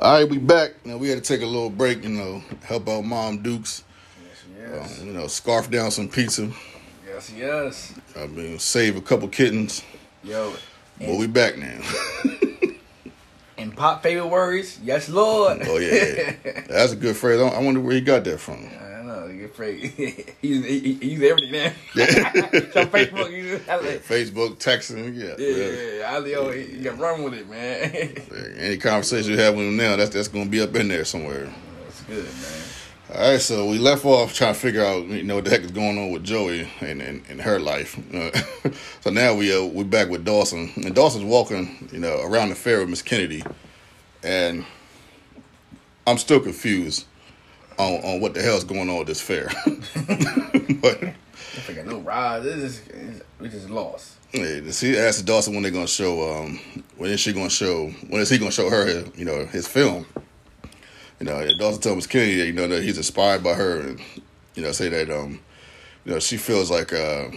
All right, we back. Now we had to take a little break, you know, help out Mom Dukes. Yes, Um, you know, scarf down some pizza. yes, yes. I mean, save a couple kittens. Yo, But we back now. and pop favorite words, yes, Lord. oh yeah, that's a good phrase. I I wonder where he got that from. I know, you get afraid. he's he, he, he's everything, man. so Facebook, you just, I Yeah, like, Facebook, texting, yeah. yeah, yeah, yeah. I, yo, you can run with it, man. Any conversation you have with him now, that's that's gonna be up in there somewhere. That's good, man. All right, so we left off trying to figure out, you know, what the heck is going on with Joey and in, in, her life. Uh, so now we uh, we back with Dawson, and Dawson's walking, you know, around the fair with Miss Kennedy, and I'm still confused on on what the hell's going on with this fair. but I think I know Rod. This is we just lost. yeah, she asked Dawson when they're gonna show, um, when is she gonna show, when is he gonna show her, his, you know, his film. You know, Dawson told Miss Kennedy, that, you know, that he's inspired by her, and you know, say that, um, you know, she feels like, uh,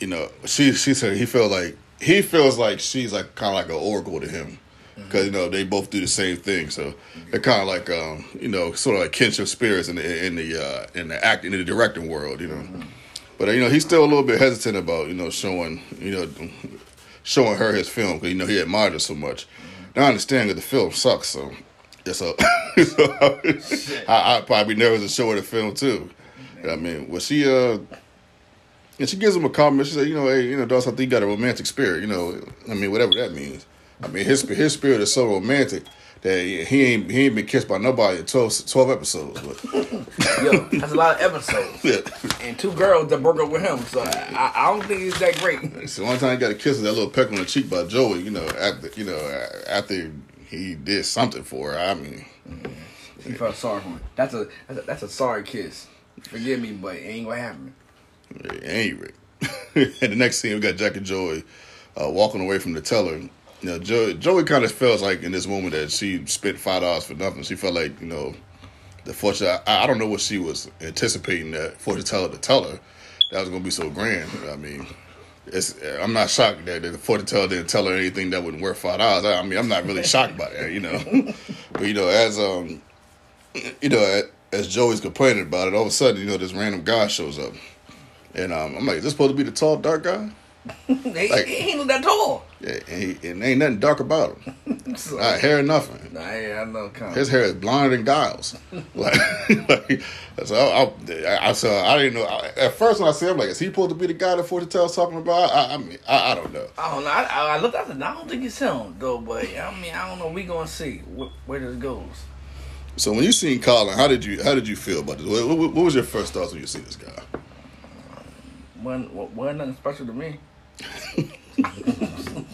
you know, she she said he feels like he feels like she's like kind of like an oracle to him, because you know they both do the same thing, so they're kind of like, um, you know, sort of like kinship spirits in the in the uh, in the acting in the directing world, you know. But uh, you know, he's still a little bit hesitant about you know showing you know showing her his film because you know he admired her so much. Now I understand that the film sucks, so yeah, so, so I, I'd probably be nervous to show her the film too. I mean, was she uh, and she gives him a compliment. She said, you know, hey, you know, Dawson, I think you got a romantic spirit. You know, I mean, whatever that means. I mean, his his spirit is so romantic that he ain't he ain't been kissed by nobody in 12, 12 episodes. But Yo, that's a lot of episodes. yeah. And two girls that broke up with him, so I, I don't think it's that great. So one time he got a kiss is that little peck on the cheek by Joey, you know, after you know, after he did something for her. I mean, He felt sorry for me. That's a that's a, that's a sorry kiss. Forgive me, but it ain't gonna happen. at any rate. and the next scene we got Jack and Joey uh, walking away from the teller. You know, Joey, Joey kind of feels like in this moment that she spent five dollars for nothing. She felt like you know, the fortune. I, I don't know what she was anticipating that for the teller to tell her that was gonna be so grand. I mean. It's, I'm not shocked that the fortune teller didn't tell her anything that wasn't worth five dollars. I mean, I'm not really shocked by that, you know. but you know, as um, you know, as Joey's complaining about it, all of a sudden, you know, this random guy shows up, and um, I'm like, is this supposed to be the tall, dark guy? Like- he ain't that tall. And, he, and ain't nothing dark about him. So, Not hair, nothing. nah, yeah, I know. His hair is blonder than Giles. like, like, so I, I, I, so I didn't know. I, at first, when I see him, like, is he supposed to be the guy that Fortune Tell's talking about? I, I mean, I, I don't know. I don't know. I, looked at it. I don't think it's him though. But I mean, I don't know. We gonna see where, where this goes. So when you seen Colin, how did you how did you feel about this? What, what, what was your first thoughts when you see this guy? Wasn't wasn't nothing special to me.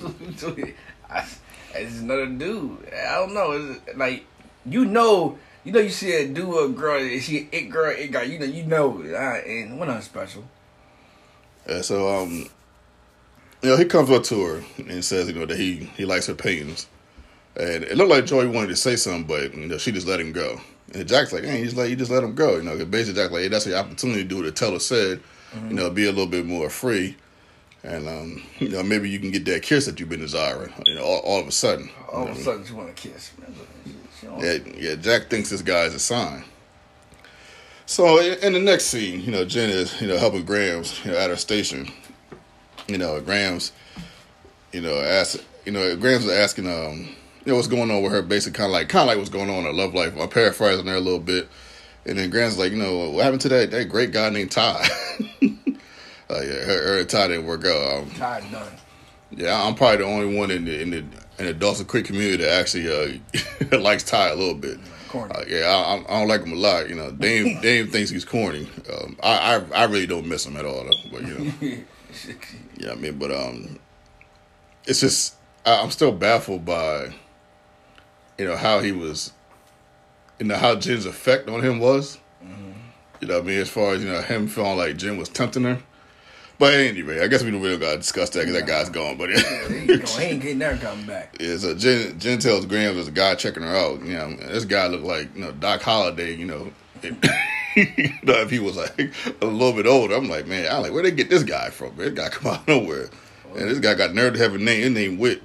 I, it's another dude. I don't know. It's like you know, you know, you see a dude or a girl. Is she it girl? It guy. You know, you know. I, and we're nothing special. And so, um, you know, he comes up to her and says, you know, that he he likes her paintings, and it looked like Joey wanted to say something, but you know, she just let him go. And Jack's like, hey, you just let you just let him go, you know. basically, Jack's like, hey, that's the opportunity to do what the teller said, you know, be a little bit more free, and um, you know, maybe you can get that kiss that you've been desiring, you know, all, all of a sudden. All you of a sudden, she want to kiss. Man. She, she don't- Yeah, yeah. Jack thinks this guy is a sign. So in the next scene, you know, Jen is you know helping Grams you know at her station. You know, Grams, you know, ask you know Grams is asking um you know what's going on with her, basically kind of like kind of like what's going on in her love life. I'm paraphrasing there a little bit, and then Grams is like, you know, what happened to that that great guy named Ty? Uh, yeah, her, her and Ty didn't work out. Um, done. yeah, I'm probably the only one in the in the in the Dawson Creek community that actually uh, likes Ty a little bit. Corny. Uh, yeah, I, I- don't like him a lot. You know, Dame Dame thinks he's corny. Um, I, I I really don't miss him at all. Though, but you know, yeah, I mean, but um, it's just I, I'm still baffled by you know how he was, you know how Jen's effect on him was. You know, what I mean, as far as you know, him feeling like Jen was tempting her. But anyway, I guess we don't really gotta discuss that because that guy's gone. But he, ain't- he ain't getting never coming back. Yeah, so Jen, Jen tells Graham there's a guy checking her out. You know, this guy looked like you know Doc Holliday. You know, if, you know, if he was like a little bit older, I'm like, man, I'm like, where they get this guy from? Man? This guy come out of nowhere, and this guy got nerve to have a name. His name Wit.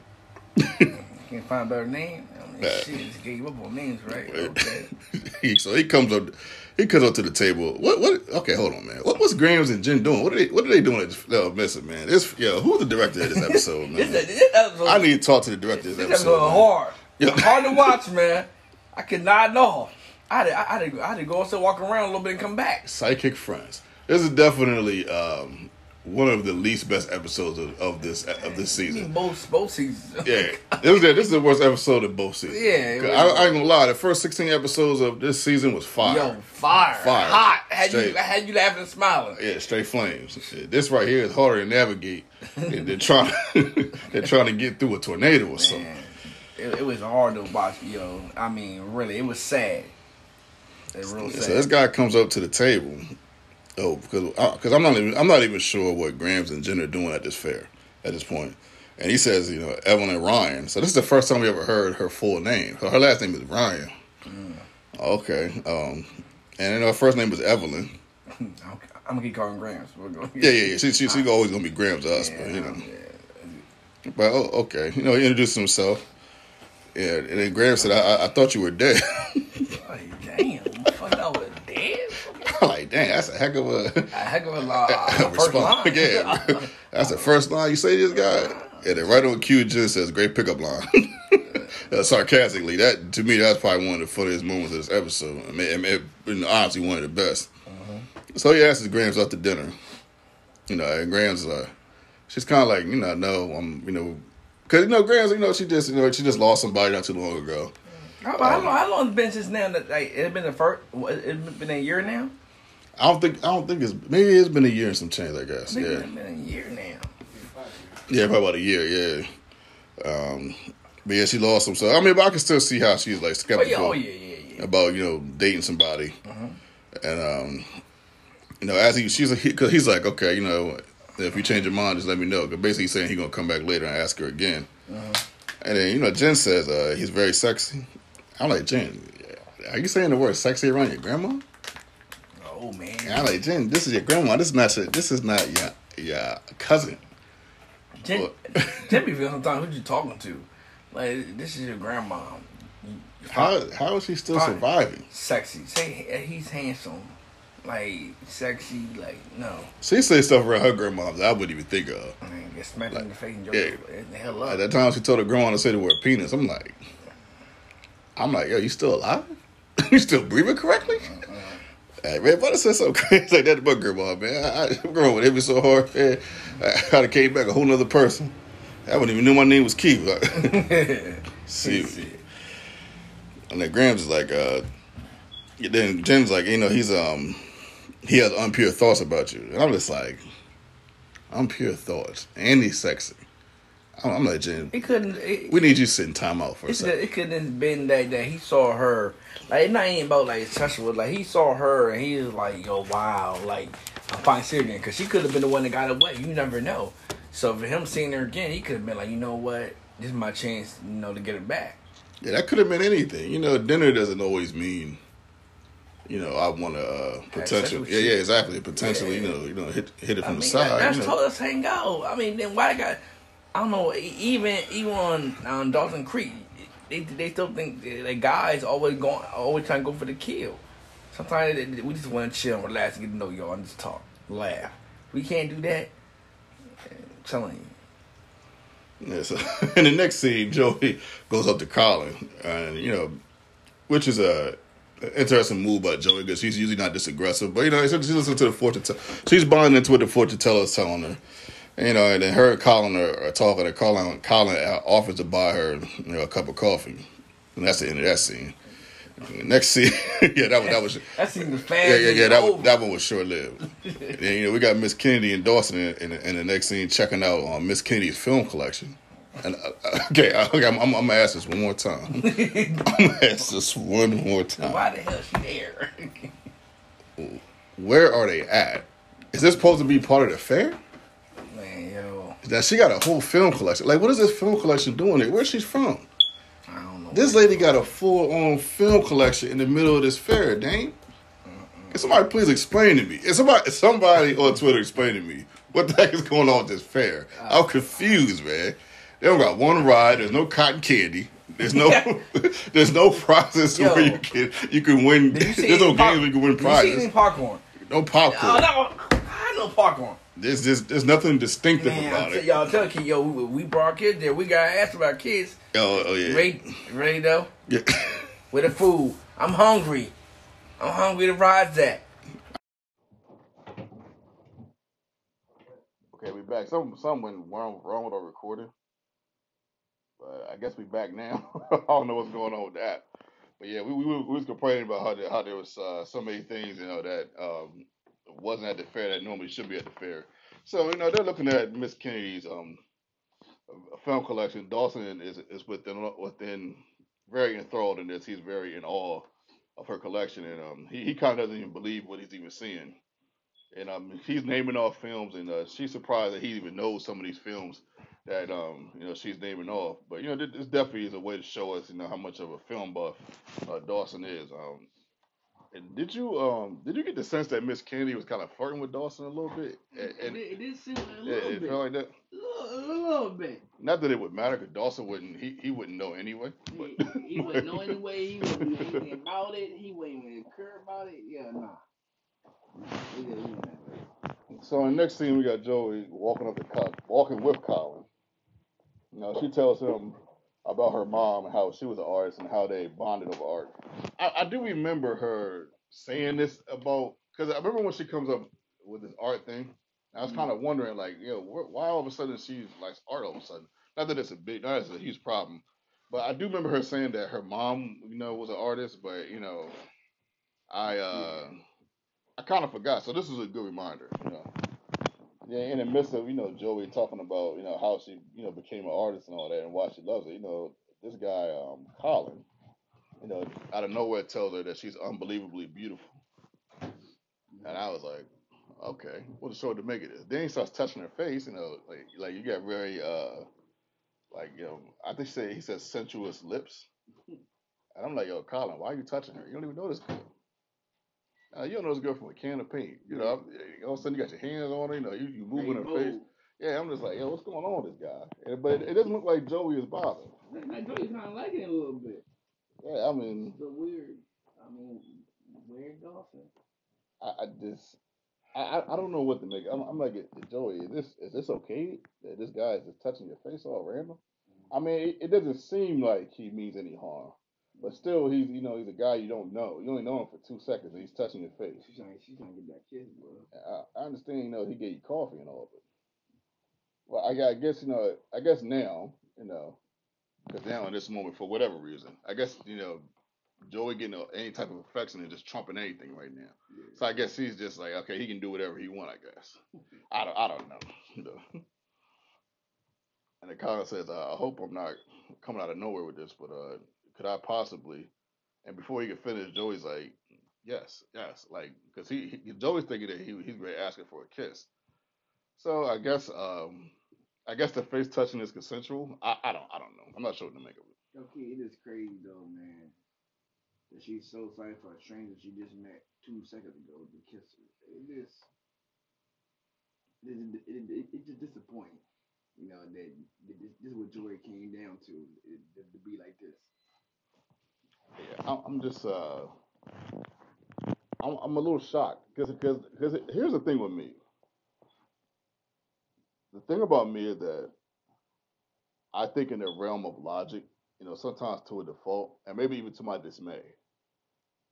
Can't find a better name. I Shit, just gave up on names, right? Okay. so he comes up, he comes up to the table. What? What? Okay, hold on, man. What, what's Grams and Jen doing? What are they? What are they doing at uh, missing, man? This, yo, who's the director of this episode, man? This, this episode, I need to talk to the director of this this episode. hard. Yeah. Hard to watch, man. I could not know. I had, to, I, I had to go and walk around a little bit and come back. Psychic Friends. This is definitely um, one of the least best episodes of, of this of this season. both both seasons. Yeah, this is this is the worst episode of both seasons. Yeah, was- I, I ain't gonna lie. The first sixteen episodes of this season was fire. Yo, fire, Fire. hot. Had you Straight. had you laughing and smiling. Yeah, straight flames. This right here is harder to navigate. they're trying, they're trying to get through a tornado or something. It, it was hard to watch. Yo, I mean, really, it was sad. It real sad. So this guy comes up to the table. Oh, because because I'm not even I'm not even sure what Grams and Jen are doing at this fair at this point. And he says, you know, Evelyn Ryan. So this is the first time we ever heard her full name. So her last name is Ryan. Okay. Um, and then her first name was Evelyn. I'm, gonna keep calling Grams. Going. Yeah, yeah, yeah. She, she, she's always gonna be Grams to us, but you know. But oh, okay, you know, he introduced himself. Yeah, and then Graham said, I, I, I thought you were dead. Like, damn, fuck, I was dead. I'm like, dang, that's a heck of a A heck of a. Uh, first response. line. Yeah, that's the first line you say to this guy. And then right on cue, Jen says, "Great pickup line." uh, sarcastically, that to me, that's probably one of the funniest moments of this episode. I mean, I mean, it- honestly, one of the best. So he asks Grams out to dinner. You know, and Grams, uh, she's kind of like, you know, no, I'm, you know, because you know, Grams, you know, she just, you know, she just lost somebody not too long ago. How, how, long, how long has it been since now? That like it been the first? what, It been a year now. I don't think, I don't think it's maybe it's been a year and some change. I I guess, think yeah. it's been a year now. Yeah, probably about a year. Yeah. Um, but yeah, she lost him. So I mean, but I can still see how she's like Oh skeptical oh yeah, yeah, yeah. about you know dating somebody, and um, you know, as he she's because he's like, okay, you know, if you change your mind, just let me know. Because basically, he's saying he's gonna come back later and ask her again. And then you know, Jen says uh, he's very sexy. I'm like, Jen, are you saying the word sexy around your grandma? Oh man. And I'm like, Jen, this is your grandma. This is not your, this is not your your cousin. Jen? Jen be feeling sometimes who you talking to? Like this is your grandma. How how is she still Fine. surviving? Sexy. Say eh, he's handsome. Like sexy. Like no. She say stuff around her grandma that I wouldn't even think of. I mean, get smacked in the face and yeah. The hell At that time, she told her grandma to say the word penis. I'm like, I'm like, yo, you still alive? you still breathing correctly? Mm-hmm. Hey, man, but I said something crazy like that about grandma, man. I, I, grandma would hit me so hard, man. I, have came back a whole nother person. I wouldn't even knew my name was Keith. See, and then Graham's is like, uh, then Jen's like, you know, he's um, he has unpure thoughts about you, and I'm just like, unpure thoughts, and he's sexy. I'm, I'm like, Jen, It couldn't. It, we need you sitting time out for a second. it couldn't have been that that he saw her. Like it not even about like sexual. Like he saw her and he was like, "Yo, wow!" Like I'm fine seeing again because she could have been the one that got away. You never know. So for him seeing her again, he could have been like, "You know what? This is my chance. You know, to get it back." Yeah, that could have been anything. You know, dinner doesn't always mean, you know, I want to uh, potential. Yeah, yeah, exactly. Potentially, Yeah. you know, you know, hit hit it I from mean, the side. that's you know. told us hang out. I mean, then why got? I don't know. Even even on, on Dawson Creek, they they still think that guys always going always trying to go for the kill. Sometimes they- we just want to chill and relax and get to know y'all and just talk, laugh. We can't do that. I'm telling you. Yeah, so in the next scene, Joey goes up to Colin, and you know, which is a interesting move by Joey because she's usually not this aggressive, but you know, she's listening to the fortune. Te- she's bonding into what the fortune teller is telling her. You know, and then her and Colin are, are talking. And Colin, Colin offers to buy her, you know, a cup of coffee, and that's the end of that scene. Next scene, yeah, that was that was That seemed the fast. yeah, yeah, yeah. That one, that one was short lived. and you know, we got Miss Kennedy and Dawson in, in, in the next scene checking out on Miss Kennedy's film collection. And uh, okay, okay, I'm, I'm, I'm gonna ask this one more time. I'm gonna ask this one more time. Why the hell she there? Where are they at? Is this supposed to be part of the fair? Man, yo, That she got a whole film collection. Like, what is this film collection doing here? Where's she from? I don't know. This lady got a full on film collection in the middle of this fair, dang. Can somebody please explain to me? Is somebody somebody on Twitter explain to me what the heck is going on with this fair? I'm uh, confused, man. They don't got one ride. There's no cotton candy. There's no there's no process Yo. where you can you can win. You There's no pop- games where you can win Did you see any prizes. popcorn? No popcorn. Oh no, I know popcorn. There's just there's nothing distinctive Man, about I tell, it. y'all tell kid, yo, we, we brought kids there. We got to ask about kids. Oh, oh yeah. Ready, ready though? Yeah. With the food. I'm hungry. I'm hungry to ride that. Okay, we back. Some something went wrong, wrong with our recording, but I guess we back now. I don't know what's going on with that. But yeah, we we, we was complaining about how there, how there was uh, so many things you know that um, wasn't at the fair that normally should be at the fair. So you know they're looking at Miss Kennedy's um, film collection. Dawson is is within within very enthralled in this. He's very in awe of her collection, and um, he he kind of doesn't even believe what he's even seeing and um, he's naming off films, and uh, she's surprised that he even knows some of these films that um, you know she's naming off. But you know, this, this definitely is a way to show us, you know, how much of a film buff uh, Dawson is. Um, and did you um did you get the sense that Miss Kennedy was kind of flirting with Dawson a little bit? And, and it, it did seem like a yeah, little it bit. felt like that. A little, a little bit. Not that it would matter, because Dawson wouldn't he, he wouldn't know anyway. But, He, he wouldn't know anyway. He wouldn't know anything about it. He wouldn't even care about it. Yeah, nah. He didn't- he didn't have it. So in the next scene, we got Joey walking up the walking with Colin. Now she tells him about her mom and how she was an artist and how they bonded over art. I, I do remember her saying this about because I remember when she comes up with this art thing. I was kind of wondering, like, you know, wh- why all of a sudden she likes art all of a sudden. Not that it's a big, not that it's a huge problem, but I do remember her saying that her mom, you know, was an artist. But you know, I uh, I kind of forgot. So this is a good reminder, you know. Yeah, in the midst of you know Joey talking about you know how she you know became an artist and all that and why she loves it, you know this guy um Colin, you know out of nowhere tells her that she's unbelievably beautiful, and I was like, okay, what a show to make it is. Then he starts touching her face, you know, like like you get very uh like you know I think he said he says sensuous lips, and I'm like yo Colin, why are you touching her? You don't even know this girl. Uh, you don't know this girl from a can of paint. You know, I'm- all of a sudden you got your hands on her. You know, you, you moving her Very face. Yeah, I'm just like, yo, what's going on with this guy? And- But it, it doesn't look like Joey is bothered. Like Joey's kind of liking it a little bit. Yeah, I mean, It's a weird. I mean, weird Dawson. I, I just, I, I, don't know what to make. I'm, I'm like, Joey, is this is this okay that this guy is just touching your face all random? I mean, it, it doesn't seem like he means any harm, but still, he's you know he's a guy you don't know. You only know him for two seconds, and he's touching your face. She's trying. She's trying to get that kiss, bro. I, I understand, you know, he gave you coffee and all, but well, I, I guess you know, I guess now, you know, because now in this moment, for whatever reason, I guess you know, Joey getting a, any type of affection is just trumping anything right now. So I guess he's just like, okay, he can do whatever he want. I guess. I don't, I don't know. You know. And the comment says, uh, I hope I'm not coming out of nowhere with this, but uh, could I possibly? And before he could finish, Joey's like, yes, yes, like because he, he Joey's thinking that he he's really asking for a kiss. So I guess um I guess the face touching is consensual. I, I don't I don't know. I'm not sure what to make of it. Okay, it is crazy though, man. That she's so excited for a stranger she just met two seconds ago to kiss her. It is. It, it, it, it, it's just disappointing, you know, that, this, this is what Joy came down to, it, to be like this. Yeah, I'm, just uh I'm I'm a little shocked because because because here's the thing with me. The thing about me is that I think in the realm of logic, you know, sometimes to a default, and maybe even to my dismay,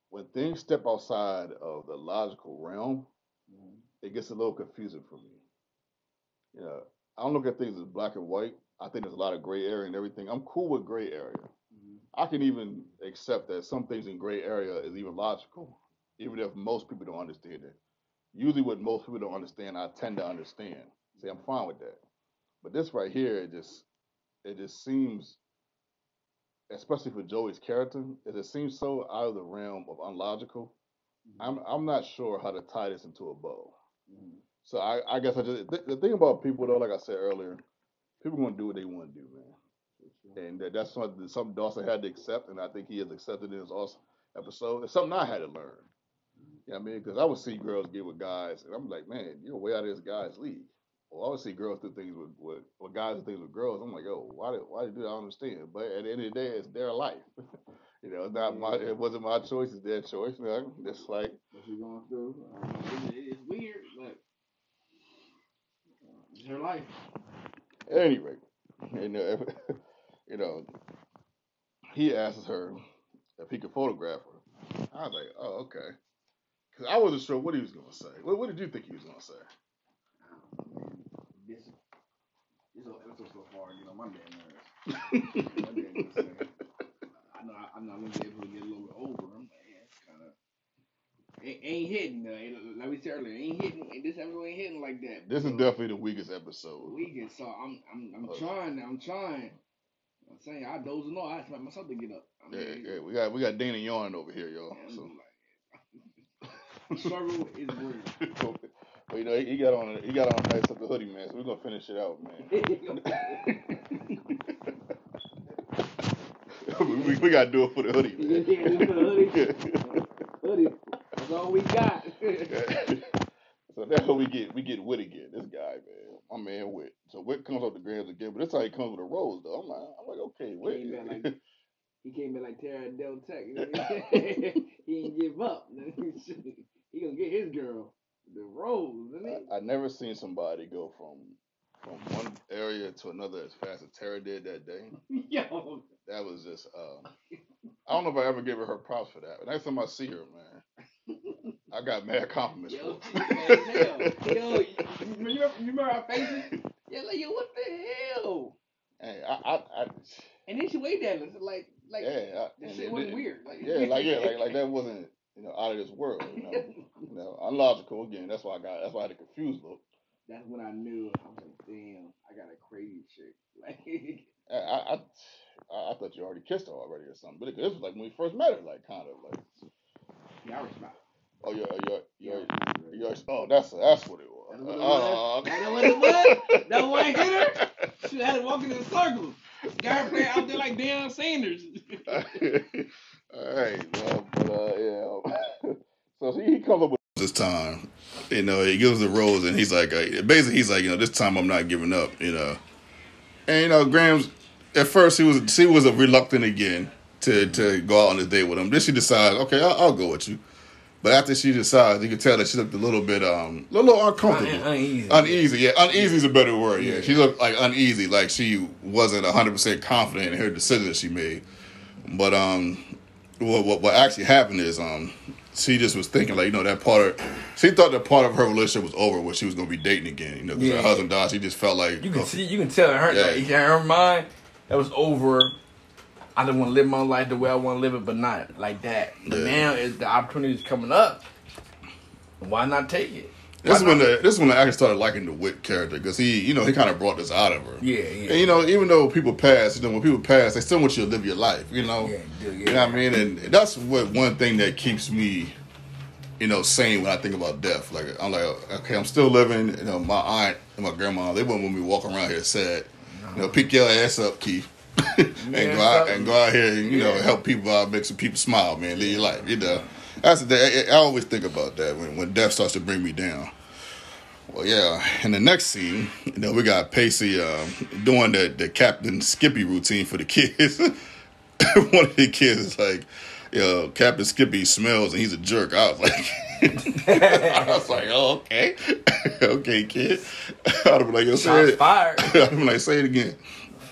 when things step outside of the logical realm, it gets a little confusing for me. You know, I don't look at things as black and white. I think there's a lot of gray area and everything. I'm cool with gray area. I can even accept that some things in gray area is even logical, even if most people don't understand it. Usually, what most people don't understand, I tend to understand. See, I'm fine with that. But this right here, it just, it just seems, especially for Joey's character, it just seems so out of the realm of unlogical. Mm-hmm. I'm, I'm not sure how to tie this into a bow. Mm-hmm. So I, I guess I just the, the thing about people though, like I said earlier, people gonna do what they want to do, man and that, that's something something Dawson had to accept, and I think he has accepted in his awesome episode. It's something I had to learn. You know what I mean? Because I would see girls get with guys, and I'm like, man, you're way out of this guy's league. well, I would see girls do things with, with, guys do things with girls. I'm like, yo, why did why did you do that? I don't understand. But at the end of the day, it's their life. you know, it's not my it wasn't my choice, it's their choice. You know, just like What you going through? I don't know, it- it's weird, but it's her life. at any rate, you uh, know, you know, he asks her if he could photograph her. I was like, oh, okay. Because I wasn't sure what he was going to say. What, what did you think he was going to say? This this whole episode so far, you know, my damn nerves. My damn nerves. I know I, I'm not gonna be able to get a little bit over. Man, it's kind of ain't, ain't hitting. Uh, like we said earlier, ain't hitting. This episode ain't hitting like that. This is definitely the weakest episode. weekend. So I'm I'm I'm trying. I'm trying. I'm saying I dozing off. I expect myself to get up. I Yeah, mean, yeah, we got we got Dana Yarn over here, y'all. So. like, struggle is real. Well, you know, he, he got on he got on a nice looking hoodie, man. So we're gonna finish it out, man. we, we, we gotta do it for the hoodie, man. yeah, for the hoodie. Hoodie, that's all we got. so that's what we get. We get Wit again. This guy, man, my man Wit. So Wit comes off the grams again, but this time he comes with a rose, though. I'm like, I'm like, okay, Wit. Came back like- he came in like Terra Del Tech. he didn't give up. he gonna get his girl. The rose, isn't he? I, I never seen somebody go from from one area to another as fast as Tara did that day. Yo, That was just. Um, I don't know if I ever gave her her props for that. But next time I see her, man, I got mad compliments yo, for hell. yo, you, you, remember, you remember our faces? Yeah, like yo, what the hell? Hey, I, I, I, And then she waved at us like, like yeah, I, that shit it wasn't didn't- weird. Like, Yeah, like yeah, like like that wasn't you know out of this world. You know, you know, unlogical again. That's why I got. That's why I had a confused look. That's when I knew. I was like, damn, I got a crazy chick. Like, I, I, I, I thought you already kissed her already or something. But it, this was like when we first met her, like kind of like, yeah, oh you're you're you're, Yeah. oh that's that's what it was. That's what it Oh, was? That's what it was? That's why I hit her? She had to walk in a circle. Got her playing out there like Deion Sanders. All right, well, but uh, yeah. so he, he comes up with this time. You know, he gives the rose, and he's like, uh, basically, he's like, you know, this time I'm not giving up. You know, and you know, Graham's at first he was she was reluctant again to to go out on a date with him. Then she decides, okay, I'll, I'll go with you. But after she decides, you can tell that she looked a little bit um a little uncomfortable. Un- uneasy. Uneasy, yeah. Uneasy is a better word, yeah. She looked like uneasy, like she wasn't 100% confident in her decision that she made. But um, what, what, what actually happened is um, she just was thinking, like, you know, that part of, she thought that part of her relationship was over when she was going to be dating again, you know, because Yeah. her husband died. She just felt like, You can oh, see, you can tell in her, Yeah. like, in her mind that was over. I don't want to live my life the way I want to live it, but not like that. But Yeah. now is the opportunity is coming up. Why not take it? this is when the, this is when I actually started liking the Wit character because he, you know, he kind of brought this out of her. Yeah, yeah. And, you know, even though people pass, you know, when people pass, they still want you to live your life, you know? Yeah, do, You know what I mean? And that's what one thing that keeps me, you know, sane when I think about death. Like I'm like, okay, I'm still living. You know, my aunt and my grandma, they wouldn't want me walking around here sad. You know, pick your ass up, Keith. And go out and go out here and you know help people out, make some people smile, man. Live your life, you know. That's the thing. I, I always think about that when when death starts to bring me down. Well, yeah. In the next scene, you know, we got Pacey um, doing the the Captain Skippy routine for the kids. One of the kids is like, "Yo, Captain Skippy smells and he's a jerk." I was like, I was like, "Oh, okay, okay, kid." I'd been like, "Yo, say Shots it." fired. I'd been like, "Say it again."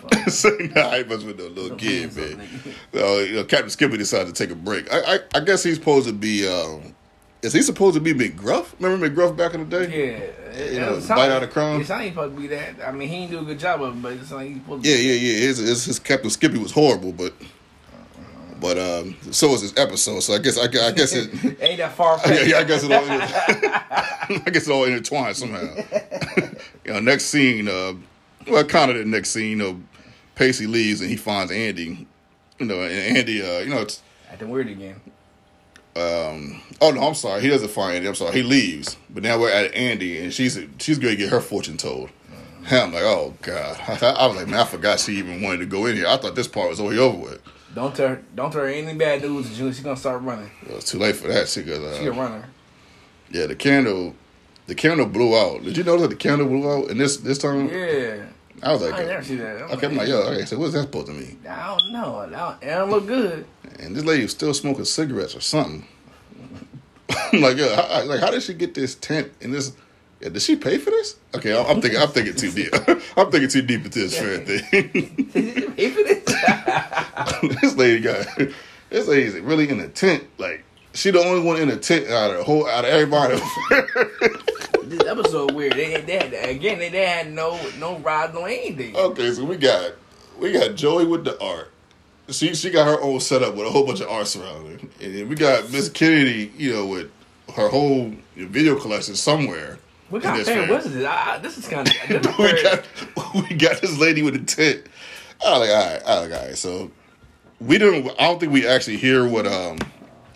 Say, nah, I ain't messing with no little kid, man. So, you know, Captain Skippy decided to take a break. I, I, I guess he's supposed to be. Um, is he supposed to be McGruff? Remember McGruff back in the day? Yeah, You know, bite out of crumbs. It's not even supposed to be that. I mean, he didn't do a good job of it, but it's like he's supposed to. Yeah, yeah, yeah. His, his, his Captain Skippy was horrible, but but um, so was his episode. So I guess I, I guess it. Ain't that far yeah, yeah, I guess it all. I guess it all intertwined somehow. you know, next scene. Uh, well, kind of the next scene. You know, Pacey leaves and he finds Andie. You know, and Andie. Uh, you know, it's, Acting weird again. um, oh no, I'm sorry. He doesn't find Andie. I'm sorry. He leaves. But now we're at Andie, and she's she's going to get her fortune told. And I'm like, oh god. I, was like, man, I forgot she even wanted to go in here. I thought this part was already over with. Don't tell her, don't tell her any bad news. Julie, she's gonna start running. It was too late for that. She goes, She a uh, runner. yeah, the candle. the candle blew out. Did you notice that the candle blew out? And this this time, Yeah. I was like, I never see that. I'm okay, I'm like, yo, okay, so what's that supposed to mean? I don't know. I don't, it don't look good. And this lady was still smoking cigarettes or something. I'm like, yo, how, like, how did she get this tent in this? Yeah, did she pay for this? Okay, I'm, I'm thinking, I'm thinking too deep. I'm thinking too deep into this fair thing. It is, this This lady got, this lady's really in a tent. Like, she the only one in a tent out of the whole, out of everybody. this episode weird. They, they had again. They, they had no no ride, no anything. okay, so we got, we got Joey with the art. She she got her own setup with a whole bunch of art surrounding, her. and then we got Miss Kennedy, you know, with her whole video collection somewhere. What kind of this fan was this? I- this is kind of. we got we got this lady with a tent. I was like, all right, I was like, all right. So we didn't. I don't think we actually hear what um,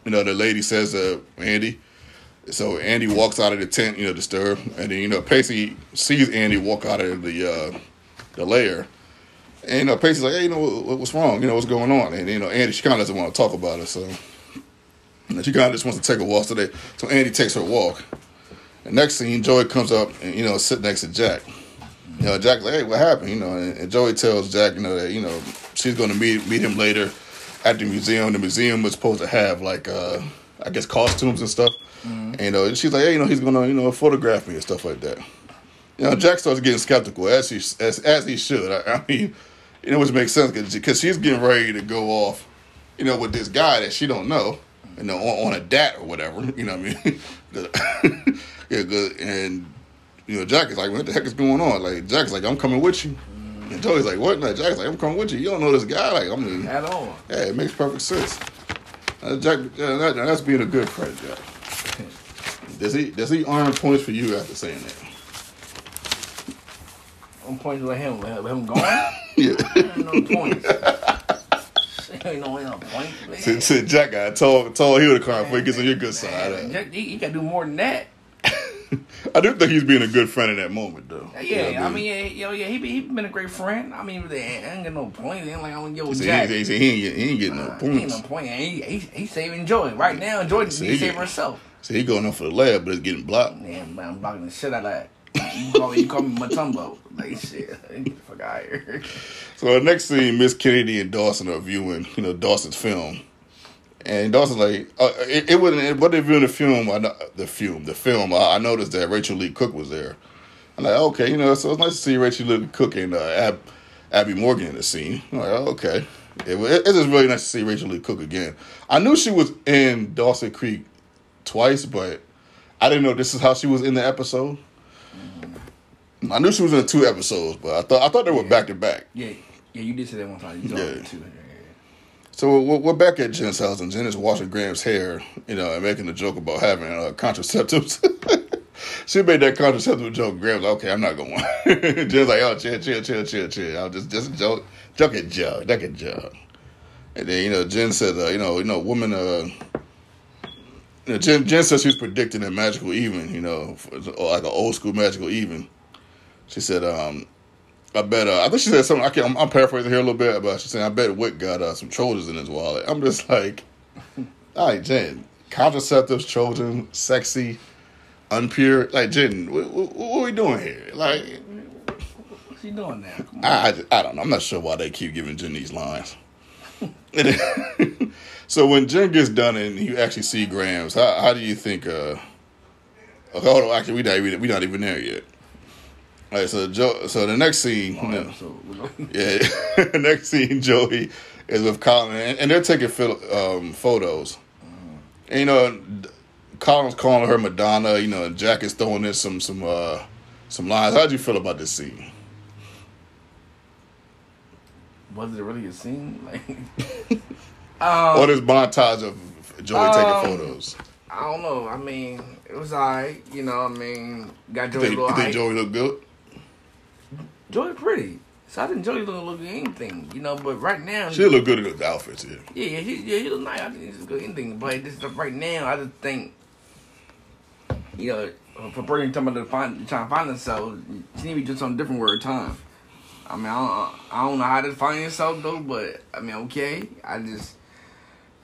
you know, the lady says to Andie. So Andie walks out of the tent, you know, disturb, and then you know Pacey sees Andie walk out of the uh, the lair, and you know Pacey's like, hey, you know, what, what's wrong? You know, what's going on? And you know, Andie, she kind of doesn't want to talk about it, so you she kind of just wants to take a walk today. So Andie takes her walk. The next scene, Joey comes up and you know sit next to Jack. You know, Jack's like, "Hey, what happened?" You know, and, and Joey tells Jack, you know, that you know she's going to meet meet him later at the museum. The museum was supposed to have like, uh I guess, costumes and stuff. And, you know, she's like, "Hey, you know, he's to you know photograph me and stuff like that." You know, Jack starts getting skeptical as he as as he should. I, I mean, you know, which makes sense because she's getting ready to go off, you know, with this guy that she don't know, you know, on, on a dat or whatever. You know what I mean? yeah, good. And you know, Jack is like, "What the heck is going on?" Like Jack's like, "I'm coming with you," and Joey's like, "What?" Like Jack's like, "I'm coming with you." You don't know this guy? Like, I'm mean, at all. yeah, it makes perfect sense. Uh, Jack, yeah, that, that's being a good friend, Jack. Does he does he earn points for you after saying that? I'm pointing with him. With him gone. Yeah. Ain't no points. Ain't no, ain't no points. So, so Jack got told told he would have he gets on your good side. Uh, Jack, he, he got to do more than that. I do think he's being a good friend in that moment, though. Yeah, know what I mean, yeah, yo, yeah, he be, he been a great friend. I mean, I ain't got no point. Ain't like I'm yo See, Jack. he, he, he ain't get, he ain't getting no Uh, he ain't points. no point. He, he, he saving Joy right now. Joy See, he he- saving herself. So he going up for the lab, but it's getting blocked. Man, man, I'm blocking the shit out of that. You call me, you call me Mutombo. Like shit, Get the fuck out here. So the next scene, Miss Kennedy and Dawson are viewing, you know, Dawson's film, and Dawson's like, uh, it, it wasn't. What they viewing the film? I know, the film, the film. I, I noticed that Rachael Leigh Cook was there. I'm like, okay, you know, so it's nice to see Rachael Leigh Cook and uh, Ab, Abby Morgan in the scene. I'm like, oh, okay, it, was- it's just really nice to see Rachael Leigh Cook again. I knew she was in Dawson Creek twice, but I didn't know this is how she was in the episode. I knew she was in the two episodes, but I thought I thought they were back to back. Yeah, yeah, you did say that one time. You Yeah. too. So we're, back at Jen's house, and Jen is washing Graham's hair, you know, and making a joke about having uh, contraceptives. she made that contraceptive joke. Graham's like, okay, I'm not going. Jen's like, oh, chill, chill, chill, chill, chill. I'll just just joke, joke a joke, joke a joke. And then you know, Jen said, uh, you know, you know, woman, uh, you know, Jen, Jen said she was predicting a magical even, you know, for, or like an old school magical even. She said, um, I bet. Uh, I think she said something. I can't, I'm, I'm paraphrasing here a little bit, but she said, "I bet Wick got uh, some Trojans in his wallet." I'm just like, all right, Jen. Contraceptives, Trojan, sexy, unpure. Like Jen, what, what, what are we doing here? Like, What's he doing now? I, I, I don't know. I'm not sure why they keep giving Jen these lines. So when Jen gets done and you actually see Grams, how, how do you think? Uh, okay, hold on, actually, we not even we not even there yet. All right, so Joe. So the next scene. Oh, you know- so we're yeah. Next scene, Joey is with Colin, and, and they're taking phil- um, photos. And, you know, Colin's calling her Madonna. You know, and Jack is throwing in some some uh, some lines. How'd you feel about this scene? Was it really a scene? Like, um, or this montage of Joey um, taking photos? I don't know. I mean, it was alright. You know, I mean, got Joey think, a little you think. Joey look good? Joey pretty. So I didn't Joey look look at anything, you know. But right now, She look good in the outfits here. yeah, yeah, he, yeah, he look nice. I think he's good at anything. But this right now, I just think, you know, for Brittany talking about to find trying to find herself, she need to be doing something different with her time. I mean, I don't, I don't know how to find yourself though, but I mean, okay. I just,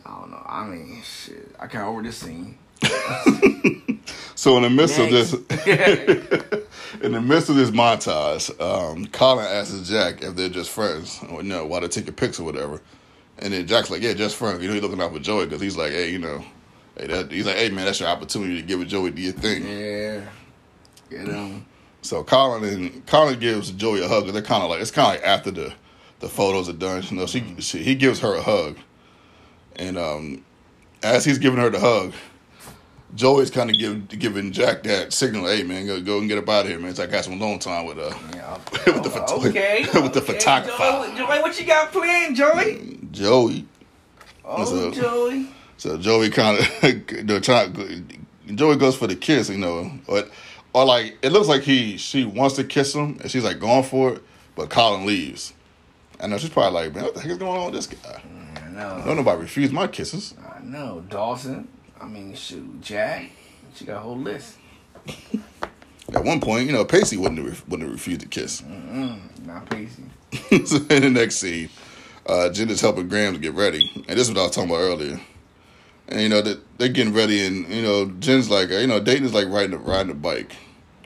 I don't know. I mean, shit, I can't over this scene. So in the midst of this, in the midst of this montage, um, Colin asks Jack if they're just friends or no, why they take a picture or whatever. And then Jack's like, yeah, just friends. You know, he's looking out for Joey because he's like, hey, you know, hey, that, he's like, hey, man, that's your opportunity to give Joey do your thing. Yeah. Get him. So Colin and Colin gives Joey a hug. They're kind of like it's kind of like after the the photos are done. You know, she, she he gives her a hug, and um, as he's giving her the hug, Joey's kind of give, giving Jack that signal. Hey man, go go and get up out of here, man. It's like I got some alone time with uh Yeah. With the photo- okay. with the photographer. Joey, Joey, what you got planned, Joey? Joey. Oh, So- Joey. So Joey kind of trying. Joey goes for the kiss, you know, or or like it looks like he she wants to kiss him, and she's like going for it, but Colin leaves. I know she's probably like, man, what the heck is going on with this guy? I know. Don't nobody refuse my kisses. I know. Dawson. I mean, shoot, Jack. She got a whole list. At one point, you know, Pacey wouldn't have, wouldn't have refused to kiss. Mm, not Pacey. so in the next scene, uh, Jen is helping Graham to get ready, and this is what I was talking about earlier. And you know, that they're getting ready, and you know, Jen's like, you know, Dayton is like riding a, riding a bike,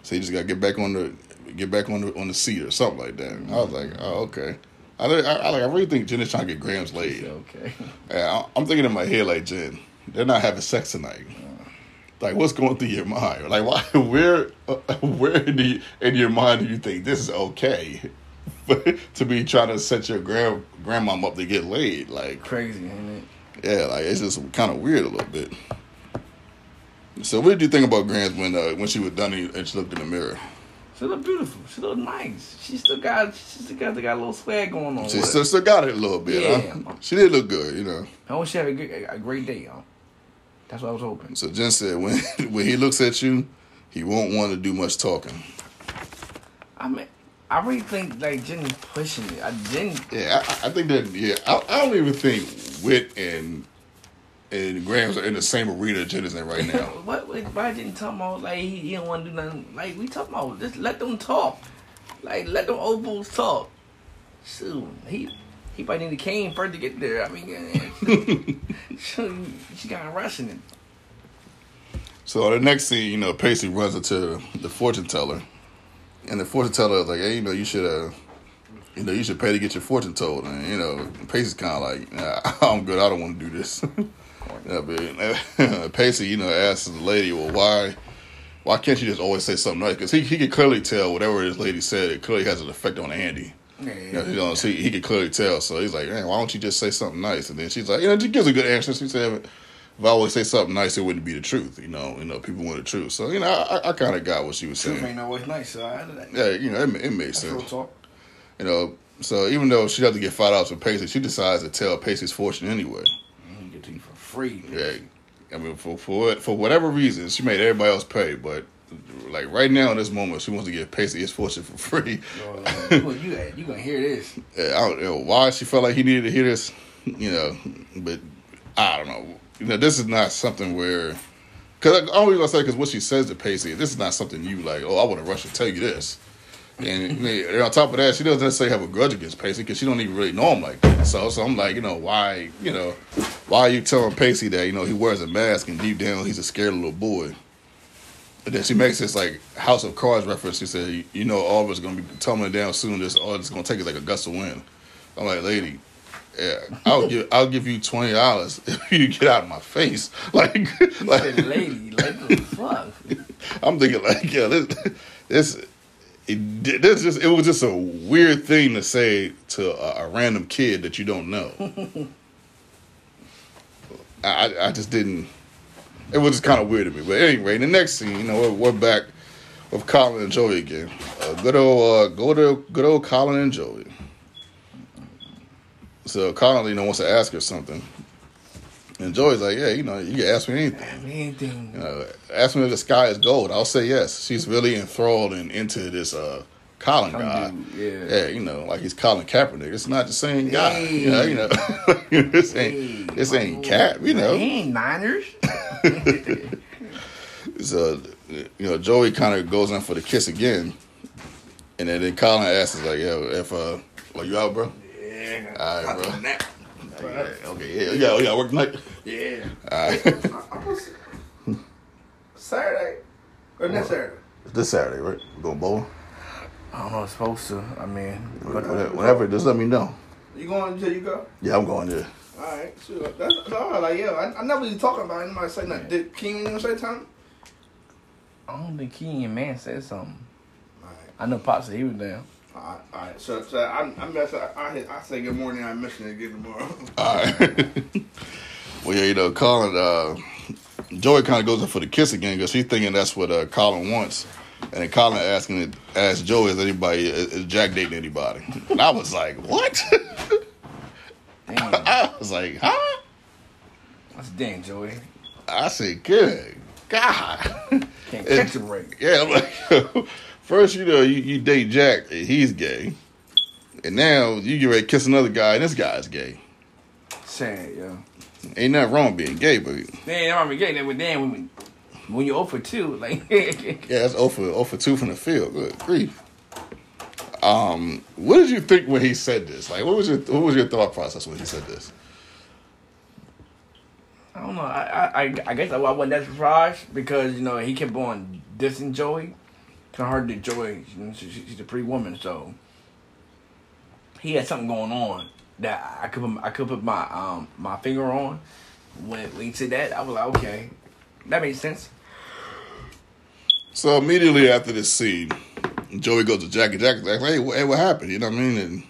so you just got to get back on the get back on the on the seat or something like that. And I was like, oh okay. I, I, I like I really think Jen is trying to get Graham's laid. Okay. Yeah, I- I'm thinking in my head like Jen, they're not having sex tonight. Like, what's going through your mind? Like, why? Where, uh, where in, the, in your mind do you think this is okay to be trying to set your grand grandmom up to get laid? Like, Crazy, ain't it? yeah, like it's just kind of weird a little bit. So, what did you think about Grams when uh, when she was done and she looked in the mirror? She looked beautiful. She looked nice. She still got. She still got, got a little swag going on. She still, still got it a little bit. Yeah. Huh? She did look good, you know. I hope she have a, good, a great day, y'all. That's what I was hoping. So Jen said when when he looks at you, he won't want to do much talking. I mean, I really think like Jenny pushing it. I Jen. Yeah, I, I think that. Yeah, I, I don't even think Wit and and Grams are in the same arena Jen is in right now. what? Why didn't talk about like he, he don't want to do nothing? Like we talking about, just let them talk. Like let them old bulls talk. Shoot, he he probably need a cane first to get there. I mean, yeah, shoot, she got rushing it. so the next scene, you know, Pacey runs into the fortune teller, and the fortune teller is like, "Hey, you know, you should uh." You know, you should pay to get your fortune told, and you know, Pacey's kind of like, nah, "I'm good. I don't want to do this." yeah, but Pacey, you know, asks the lady, "Well, why, why can't you just always say something nice?" Because he he can clearly tell whatever this lady said, it clearly has an effect on Andie. Yeah, You know, you know, see, he could clearly tell. So he's like, man, why don't you just say something nice? And then she's like, you know, she gives a good answer. She said, if I always say something nice, it wouldn't be the truth. You know, you know, people want the truth. So you know, I, I kind of got what she was saying. Truth ain't always nice, so I that. Yeah, you know, it, it makes sense. You know, so even though she doesn't get five dollars from Pacey, she decides to tell Pacey's fortune anyway. You get to you for free. Yeah, I mean, for for for whatever reason, she made everybody else pay, but like right now in this moment, she wants to get Pacey his fortune for free. You, you, you gonna hear this? Yeah, I don't know why she felt like he needed to hear this, you know, but I don't know. You know, this is not something where, because I always gonna say because what she says to Pacey, this is not something you like. Oh, I want to rush to tell you this, and, and on top of that, she doesn't necessarily have a grudge against Pacey because she don't even really know him like that. So, so I'm like, you know, why, you know, why are you telling Pacey that you know he wears a mask and deep down he's a scared little boy? And then she makes this like House of Cards reference. She said, "You know, all of us gonna be tumbling down soon. This all it's gonna take is like a gust of wind." I'm like, "Lady, yeah, I'll give I'll give you twenty dollars if you get out of my face." Like, You said like lady, like the fuck. I'm thinking, like, yeah, this this it, this just it was just a weird thing to say to a, a random kid that you don't know. I- I just didn't. It was just kind of weird to me. But anyway, in the next scene, you know, we're, we're back with Colin and Joey again. Uh, good old, uh, go to good old Colin and Joey. So Colin, you know, wants to ask her something, and Joey's like, "Yeah, you know, you can ask me anything. I mean, anything. You know, ask me if the sky is gold. I'll say yes." She's really enthralled and into this uh, Colin Some guy. dude, Yeah, you know, like he's Colin Kaepernick. It's not the same guy. Hey. You know, you know, this ain't Hey, this ain't Cap. You know, He ain't Niners. so you know Joey kind of goes in for the kiss again, and then, then Colin asks like, "Yo, if uh, well, you out, bro? Yeah. All right, bro. Nap. Yeah, okay, yeah, yeah, oh, yeah, work tonight. Yeah. All right. Saturday. Or next Saturday. This Saturday, right? You going bowling? I don't know. It's supposed to. I mean, whatever. whenever, just let me know. You going until you go? Yeah, I'm going there. All right, sure. That's, that's all right. Like, yeah, I, I never really talking about it. Anybody say nothing. Did King even say something? I don't think King and Man said something. All right. I know Pop said he was down. All right, all right. So, so I, I mess. I, I, I say good morning. I mention it again tomorrow. All right. well, yeah, you know, Colin, uh, Joey kind of goes in for the kiss again because he's thinking that's what uh, Colin wants. And then Colin asking, asked Joey, is anybody, is Jack dating anybody? And I was like, what? Damn. I was like, huh? That's damn, Joey. I said, good God. Can't catch a break. Yeah, I'm like, first, you know, you, you date Jack, and he's gay. And now you get ready to kiss another guy, and this guy's gay. Sad, yo. Ain't nothing wrong being gay, but Man, I'm already getting it, but then when, when you're 0 for 2, like, yeah, that's 0 for, 0 for 2 from the field. Good grief. Um, what did you think when he said this? Like, what was your what was your thought process when he said this? I don't know. I I, I guess I wasn't that surprised because you know he kept on dissing Joey. Kind of hard to Joey. You know, she, she's a pretty woman, so he had something going on that I could put, I could put my um my finger on. When when he said that, I was like, okay, that makes sense. So immediately after this scene, Joey goes to Jackie. Jackie's like, hey, what, hey, what happened? You know what I mean?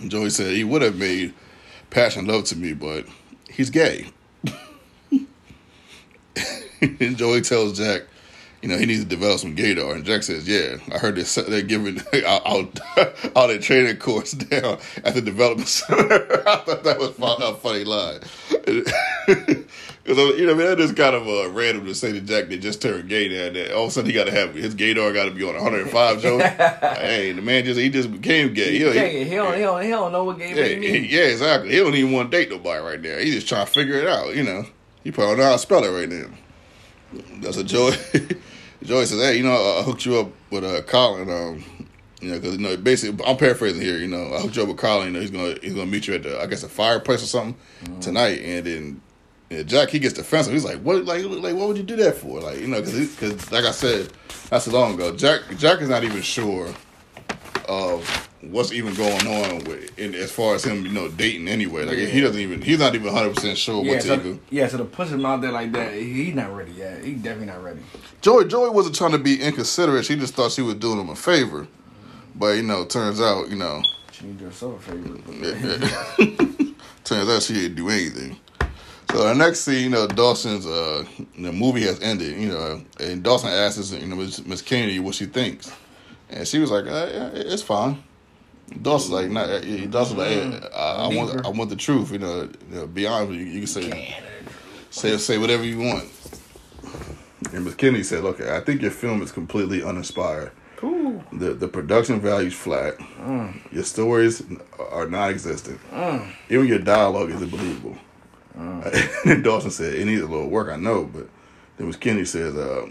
And Joey said he would have made passion love to me, but he's gay. and Joey tells Jack, you know, he needs to develop some gaydar. And Jack says, yeah, I heard they're, they're giving out, out their training course down at the development center. I thought that was a funny line. Because, you know, I mean, that is kind of uh, random to say to Jack they just turned gay now and then. All of a sudden, he got to have his gaydar got to be on 105, Joe. hey, the man just, he just became gay. He, he, he, he, don't, he, don't, he don't know what gay yeah, means. yeah, exactly. He don't even want to date nobody right now. He just trying to figure it out, you know. He probably don't know how to spell it right now. That's a joy. Joy says, hey, you know, I hooked you up with uh, Colin, um, you know, because you know, basically, I'm paraphrasing here. You know, I hooked you up with Colin. You know, he's gonna he's gonna meet you at the, I guess, a fireplace or something mm-hmm. tonight. And then yeah, Jack, he gets defensive. He's like, "What? Like, like, what would you do that for? Like, you know, because, like I said, that's so long ago. Jack, Jack is not even sure of what's even going on with, in, as far as him, you know, dating anyway. Like, yeah. he doesn't even, he's not even 100 percent sure yeah, what so, to even. Yeah, so to push him out there like that, he's not ready yet. He's definitely not ready. Joey, Joey wasn't trying to be inconsiderate. She just thought she was doing him a favor, but you know, turns out, you know, she did herself a favor. Turns out she didn't do anything. So the next scene, you know, Dawson's uh, the movie has ended, you know, and Dawson asks, you know, Miss Kennedy what she thinks, and she was like, uh, yeah, "It's fine." Dawson's like, "Not." Nah, Dawson's like, hey, I, I, want, I want the truth. You know, you know be honest. You, you can say, say, say whatever you want. And Miss Kennedy said, "Look, I think your film is completely uninspired. Ooh. The the production value's flat. Mm. Your stories are non-existent. Mm. Even your dialogue isn't believable." Mm. Dawson said it needs a little work. I know, but then was Kenny says uh,